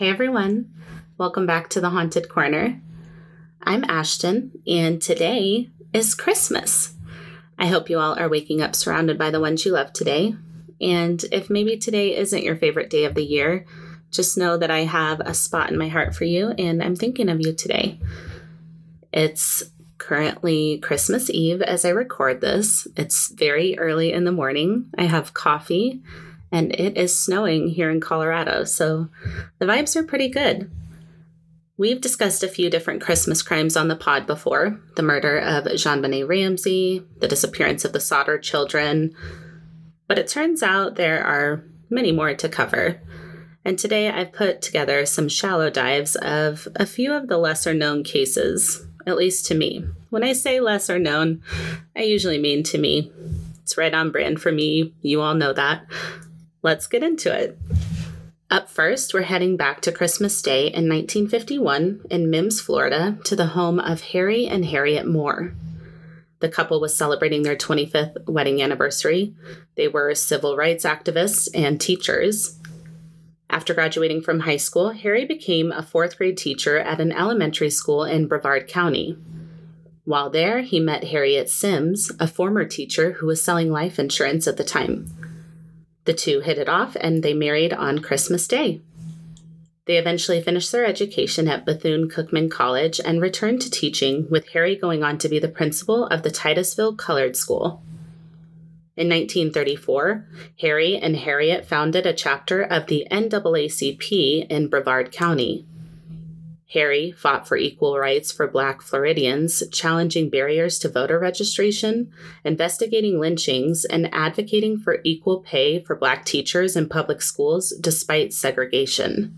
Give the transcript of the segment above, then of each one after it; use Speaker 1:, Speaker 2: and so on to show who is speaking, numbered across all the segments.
Speaker 1: Hey everyone, welcome back to the Haunted Corner. I'm Ashton, and today is Christmas. I hope you all are waking up surrounded by the ones you love today. And if maybe today isn't your favorite day of the year, just know that I have a spot in my heart for you, and I'm thinking of you today. It's currently Christmas Eve as I record this. It's very early in the morning. I have coffee and it is snowing here in Colorado, so the vibes are pretty good. We've discussed a few different Christmas crimes on the pod before the murder of JonBenét Ramsey, the disappearance of the Sodder children, but it turns out there are many more to cover. And today I've put together some shallow dives of a few of the lesser known cases, at least to me. When I say lesser known, I usually mean to me. It's right on brand for me. You all know that. Let's get into it. Up first, we're heading back to Christmas Day in 1951 in Mims, Florida, to the home of Harry and Harriet Moore. The couple was celebrating their 25th wedding anniversary. They were civil rights activists and teachers. After graduating from high school, Harry became a fourth grade teacher at an elementary school in Brevard County. While there, he met Harriet Sims, a former teacher who was selling life insurance at the time. The two hit it off and they married on Christmas Day. They eventually finished their education at Bethune Cookman College and returned to teaching, with Harry going on to be the principal of the Titusville Colored School. In 1934, Harry and Harriet founded a chapter of the NAACP in Brevard County. Harry fought for equal rights for Black Floridians, challenging barriers to voter registration, investigating lynchings, and advocating for equal pay for Black teachers in public schools despite segregation.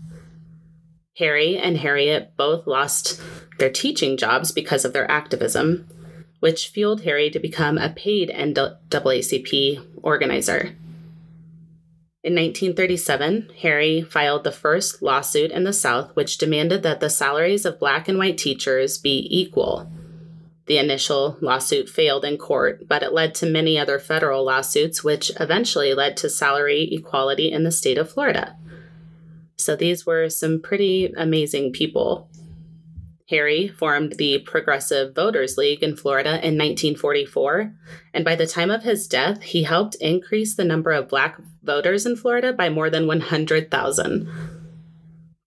Speaker 1: Harry and Harriet both lost their teaching jobs because of their activism, which fueled Harry to become a paid NAACP organizer. In 1937, Harry filed the first lawsuit in the South which demanded that the salaries of black and white teachers be equal. The initial lawsuit failed in court, but it led to many other federal lawsuits, which eventually led to salary equality in the state of Florida. So these were some pretty amazing people. Harry formed the Progressive Voters League in Florida in 1944, and by the time of his death, he helped increase the number of black voters in Florida by more than 100,000.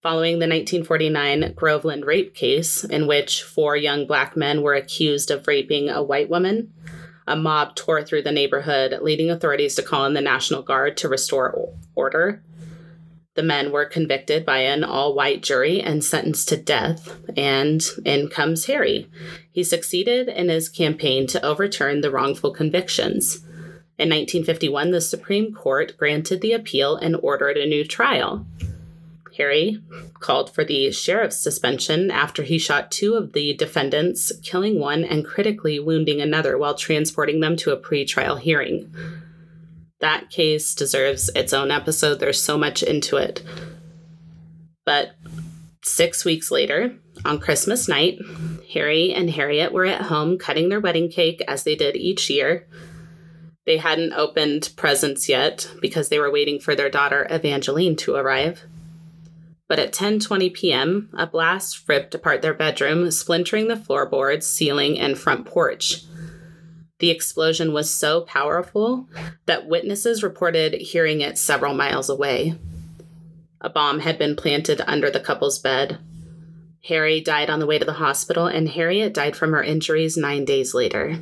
Speaker 1: Following the 1949 Groveland rape case, in which four young black men were accused of raping a white woman, a mob tore through the neighborhood, leading authorities to call in the National Guard to restore order. The men were convicted by an all white jury and sentenced to death, and in comes Harry. He succeeded in his campaign to overturn the wrongful convictions. In 1951, the Supreme Court granted the appeal and ordered a new trial. Harry called for the sheriff's suspension after he shot two of the defendants, killing one and critically wounding another while transporting them to a pretrial hearing that case deserves its own episode. There's so much into it. But six weeks later, on Christmas night, Harry and Harriet were at home cutting their wedding cake as they did each year. They hadn't opened presents yet because they were waiting for their daughter Evangeline to arrive. But at 10:20 p.m., a blast ripped apart their bedroom, splintering the floorboards, ceiling, and front porch. The explosion was so powerful that witnesses reported hearing it several miles away. A bomb had been planted under the couple's bed. Harry died on the way to the hospital, and Harriet died from her injuries nine days later.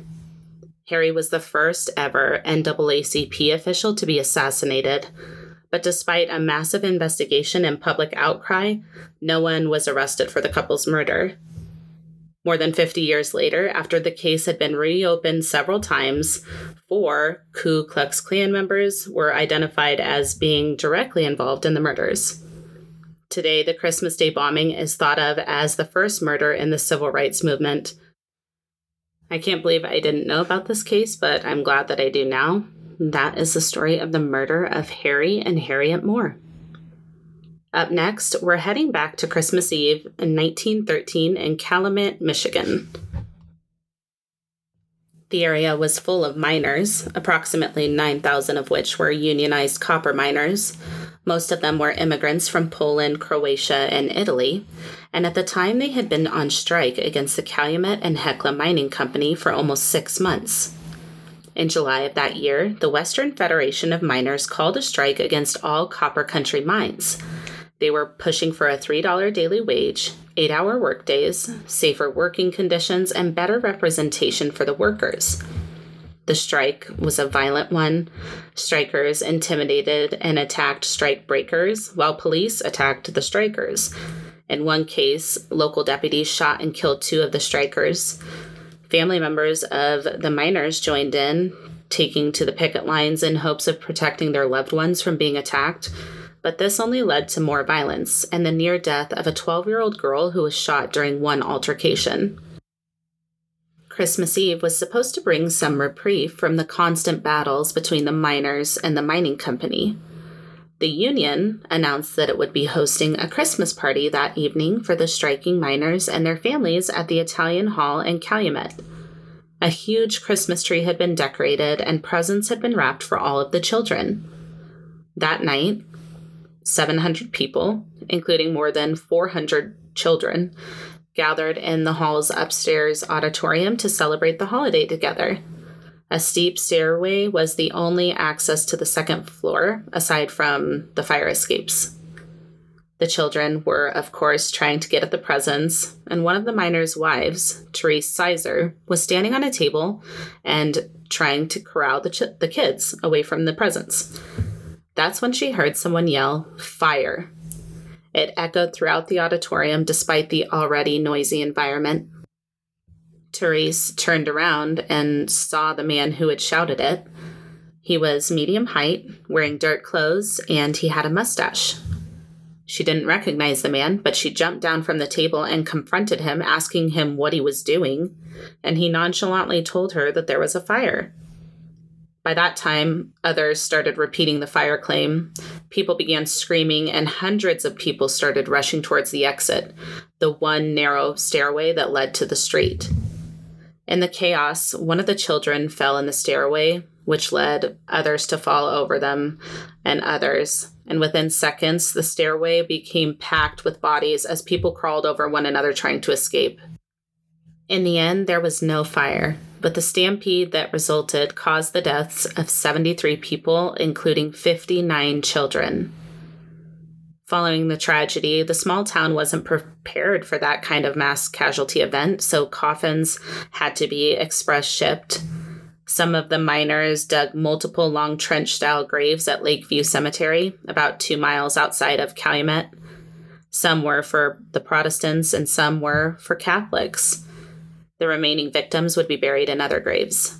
Speaker 1: Harry was the first ever NAACP official to be assassinated, but despite a massive investigation and public outcry, no one was arrested for the couple's murder. More than 50 years later, after the case had been reopened several times, four Ku Klux Klan members were identified as being directly involved in the murders. Today, the Christmas Day bombing is thought of as the first murder in the civil rights movement. I can't believe I didn't know about this case, but I'm glad that I do now. That is the story of the murder of Harry and Harriet Moore. Up next, we're heading back to Christmas Eve in 1913 in Calumet, Michigan. The area was full of miners, approximately 9,000 of which were unionized copper miners, Most of them were immigrants from Poland, Croatia, and Italy, and at the time they had been on strike against the Calumet and Hecla Mining Company for almost six months. In July of that year, the Western Federation of Miners called a strike against all copper country mines. They were pushing for a $3 daily wage, eight hour workdays, safer working conditions, and better representation for the workers. The strike was a violent one. Strikers intimidated and attacked strike breakers, while police attacked the strikers. In one case, local deputies shot and killed two of the strikers. Family members of the miners joined in, taking to the picket lines in hopes of protecting their loved ones from being attacked. But this only led to more violence and the near death of a 12 year old girl who was shot during one altercation. Christmas Eve was supposed to bring some reprieve from the constant battles between the miners and the mining company. The union announced that it would be hosting a Christmas party that evening for the striking miners and their families at the Italian Hall in Calumet. A huge Christmas tree had been decorated and presents had been wrapped for all of the children. That night, 700 people, including more than 400 children, gathered in the hall's upstairs auditorium to celebrate the holiday together. A steep stairway was the only access to the second floor, aside from the fire escapes. The children were, of course, trying to get at the presents, and one of the miners' wives, Therese Sizer, was standing on a table and trying to corral the, ch- the kids away from the presents. That's when she heard someone yell, Fire! It echoed throughout the auditorium despite the already noisy environment. Therese turned around and saw the man who had shouted it. He was medium height, wearing dirt clothes, and he had a mustache. She didn't recognize the man, but she jumped down from the table and confronted him, asking him what he was doing, and he nonchalantly told her that there was a fire. By that time, others started repeating the fire claim. People began screaming, and hundreds of people started rushing towards the exit, the one narrow stairway that led to the street. In the chaos, one of the children fell in the stairway, which led others to fall over them and others. And within seconds, the stairway became packed with bodies as people crawled over one another trying to escape. In the end, there was no fire, but the stampede that resulted caused the deaths of 73 people, including 59 children. Following the tragedy, the small town wasn't prepared for that kind of mass casualty event, so coffins had to be express shipped. Some of the miners dug multiple long trench style graves at Lakeview Cemetery, about two miles outside of Calumet. Some were for the Protestants and some were for Catholics. The remaining victims would be buried in other graves.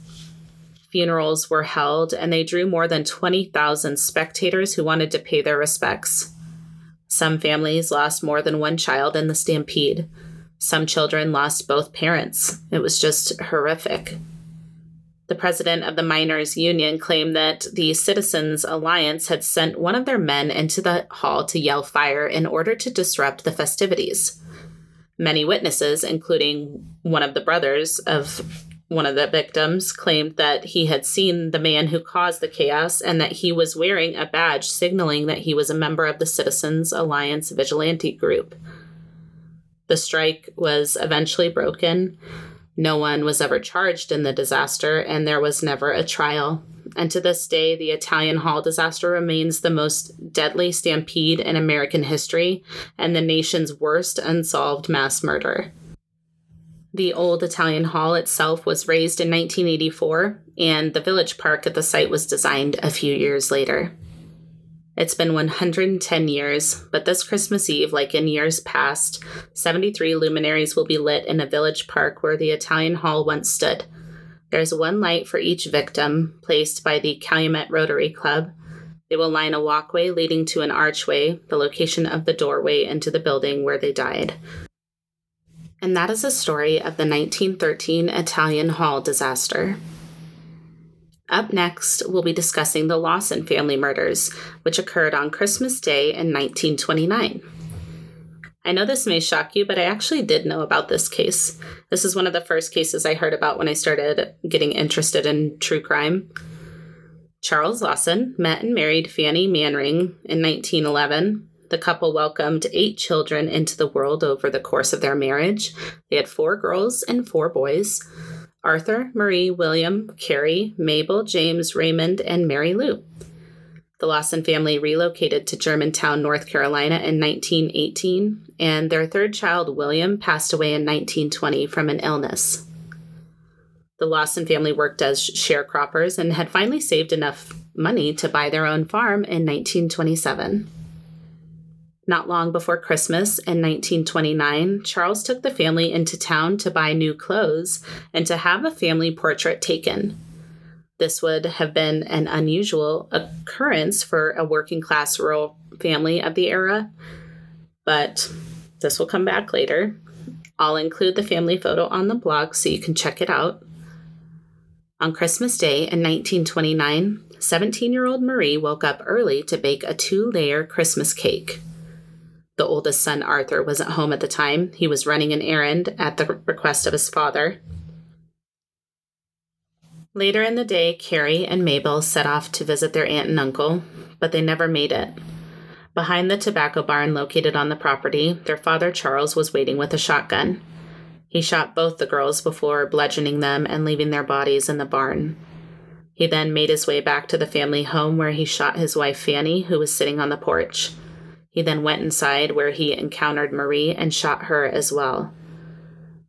Speaker 1: Funerals were held, and they drew more than 20,000 spectators who wanted to pay their respects. Some families lost more than one child in the stampede. Some children lost both parents. It was just horrific. The president of the miners' union claimed that the Citizens Alliance had sent one of their men into the hall to yell fire in order to disrupt the festivities. Many witnesses, including one of the brothers of one of the victims, claimed that he had seen the man who caused the chaos and that he was wearing a badge signaling that he was a member of the Citizens Alliance vigilante group. The strike was eventually broken. No one was ever charged in the disaster, and there was never a trial. And to this day, the Italian Hall disaster remains the most deadly stampede in American history and the nation's worst unsolved mass murder. The old Italian Hall itself was razed in 1984, and the village park at the site was designed a few years later. It's been 110 years, but this Christmas Eve, like in years past, 73 luminaries will be lit in a village park where the Italian Hall once stood. There's one light for each victim, placed by the Calumet Rotary Club. They will line a walkway leading to an archway, the location of the doorway into the building where they died. And that is the story of the 1913 Italian Hall disaster. Up next, we'll be discussing the Lawson family murders, which occurred on Christmas Day in 1929. I know this may shock you, but I actually did know about this case. This is one of the first cases I heard about when I started getting interested in true crime. Charles Lawson met and married Fanny Manring in 1911. The couple welcomed eight children into the world over the course of their marriage. They had four girls and four boys Arthur, Marie, William, Carrie, Mabel, James, Raymond, and Mary Lou. The Lawson family relocated to Germantown, North Carolina in 1918, and their third child, William, passed away in 1920 from an illness. The Lawson family worked as sharecroppers and had finally saved enough money to buy their own farm in 1927. Not long before Christmas in 1929, Charles took the family into town to buy new clothes and to have a family portrait taken. This would have been an unusual occurrence for a working class rural family of the era, but this will come back later. I'll include the family photo on the blog so you can check it out. On Christmas Day in 1929, 17 year old Marie woke up early to bake a two layer Christmas cake. The oldest son, Arthur, wasn't home at the time. He was running an errand at the request of his father. Later in the day, Carrie and Mabel set off to visit their aunt and uncle, but they never made it. Behind the tobacco barn located on the property, their father Charles was waiting with a shotgun. He shot both the girls before bludgeoning them and leaving their bodies in the barn. He then made his way back to the family home where he shot his wife Fanny, who was sitting on the porch. He then went inside where he encountered Marie and shot her as well.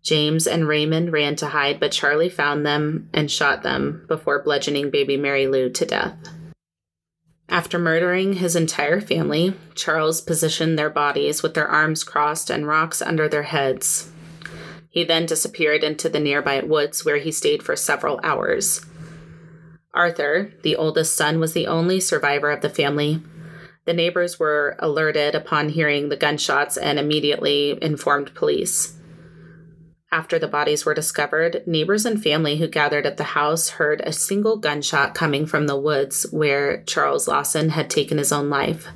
Speaker 1: James and Raymond ran to hide, but Charlie found them and shot them before bludgeoning baby Mary Lou to death. After murdering his entire family, Charles positioned their bodies with their arms crossed and rocks under their heads. He then disappeared into the nearby woods where he stayed for several hours. Arthur, the oldest son, was the only survivor of the family. The neighbors were alerted upon hearing the gunshots and immediately informed police. After the bodies were discovered, neighbors and family who gathered at the house heard a single gunshot coming from the woods where Charles Lawson had taken his own life.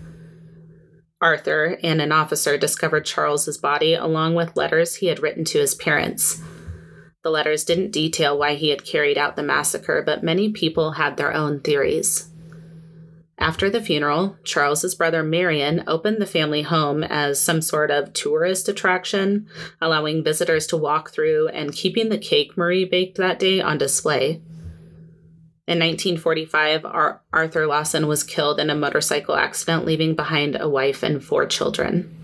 Speaker 1: Arthur and an officer discovered Charles's body along with letters he had written to his parents. The letters didn't detail why he had carried out the massacre, but many people had their own theories. After the funeral, Charles's brother Marion opened the family home as some sort of tourist attraction, allowing visitors to walk through and keeping the cake Marie baked that day on display. In 1945, Arthur Lawson was killed in a motorcycle accident, leaving behind a wife and four children.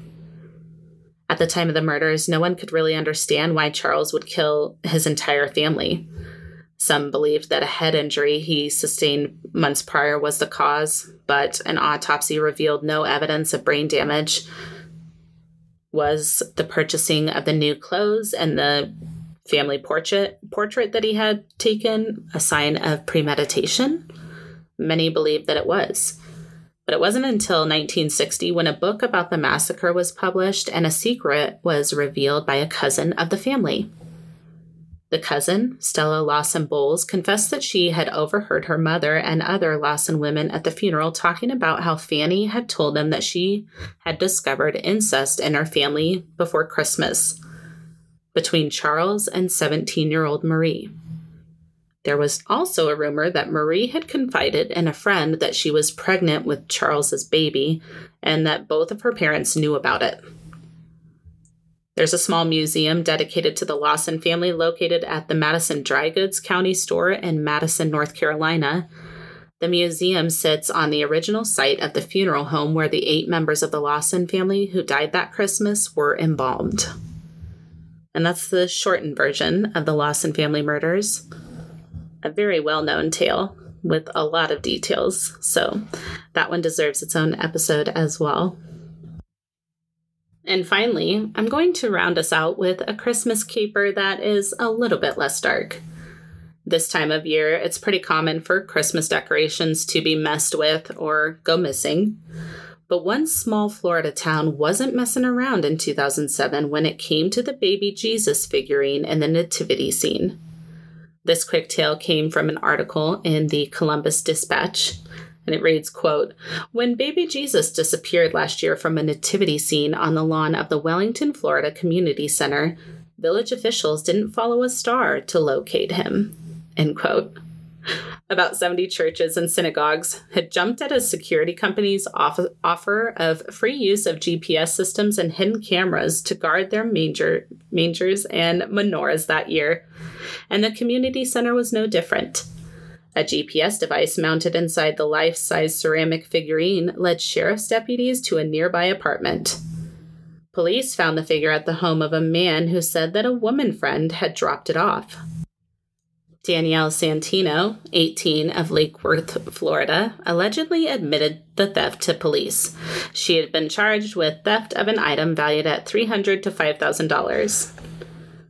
Speaker 1: At the time of the murders, no one could really understand why Charles would kill his entire family. Some believed that a head injury he sustained months prior was the cause, but an autopsy revealed no evidence of brain damage. Was the purchasing of the new clothes and the family portrait portrait that he had taken a sign of premeditation? Many believed that it was. But it wasn't until 1960 when a book about the massacre was published and a secret was revealed by a cousin of the family. The cousin, Stella Lawson Bowles, confessed that she had overheard her mother and other Lawson women at the funeral talking about how Fanny had told them that she had discovered incest in her family before Christmas between Charles and 17 year old Marie. There was also a rumor that Marie had confided in a friend that she was pregnant with Charles's baby and that both of her parents knew about it. There's a small museum dedicated to the Lawson family located at the Madison Dry Goods County Store in Madison, North Carolina. The museum sits on the original site of the funeral home where the eight members of the Lawson family who died that Christmas were embalmed. And that's the shortened version of the Lawson family murders. A very well known tale with a lot of details, so that one deserves its own episode as well. And finally, I'm going to round us out with a Christmas caper that is a little bit less dark. This time of year, it's pretty common for Christmas decorations to be messed with or go missing. But one small Florida town wasn't messing around in 2007 when it came to the baby Jesus figurine in the nativity scene. This quick tale came from an article in the Columbus Dispatch and it reads quote when baby jesus disappeared last year from a nativity scene on the lawn of the wellington florida community center village officials didn't follow a star to locate him end quote About 70 churches and synagogues had jumped at a security company's off- offer of free use of GPS systems and hidden cameras to guard their manger, mangers and menorahs that year. And the community center was no different. A GPS device mounted inside the life size ceramic figurine led sheriff's deputies to a nearby apartment. Police found the figure at the home of a man who said that a woman friend had dropped it off. Danielle Santino, 18, of Lake Worth, Florida, allegedly admitted the theft to police. She had been charged with theft of an item valued at 300 to $5,000.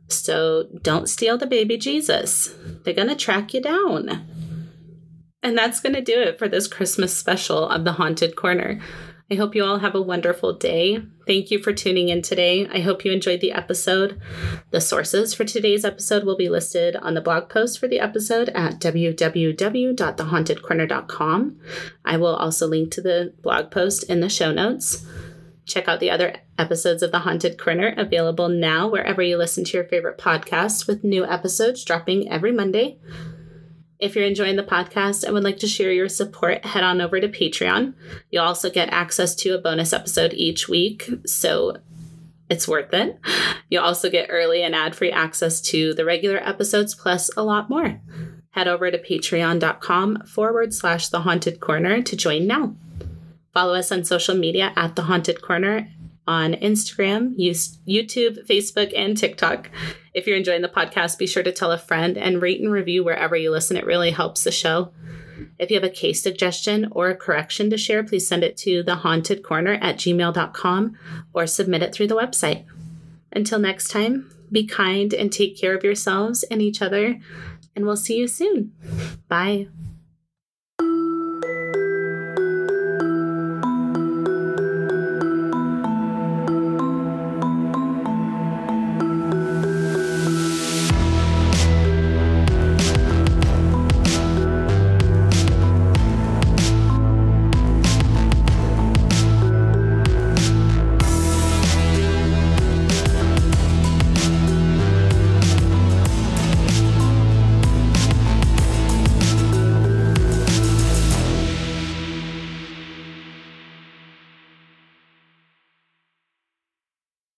Speaker 1: So don't steal the baby Jesus. They're going to track you down. And that's going to do it for this Christmas special of the Haunted Corner. I hope you all have a wonderful day. Thank you for tuning in today. I hope you enjoyed the episode. The sources for today's episode will be listed on the blog post for the episode at www.thehauntedcorner.com. I will also link to the blog post in the show notes. Check out the other episodes of The Haunted Corner available now wherever you listen to your favorite podcasts, with new episodes dropping every Monday. If you're enjoying the podcast and would like to share your support, head on over to Patreon. You'll also get access to a bonus episode each week, so it's worth it. You'll also get early and ad free access to the regular episodes, plus a lot more. Head over to patreon.com forward slash the haunted corner to join now. Follow us on social media at the haunted corner on Instagram, YouTube, Facebook, and TikTok. If you're enjoying the podcast, be sure to tell a friend and rate and review wherever you listen. It really helps the show. If you have a case suggestion or a correction to share, please send it to thehauntedcorner at gmail.com or submit it through the website. Until next time, be kind and take care of yourselves and each other, and we'll see you soon. Bye.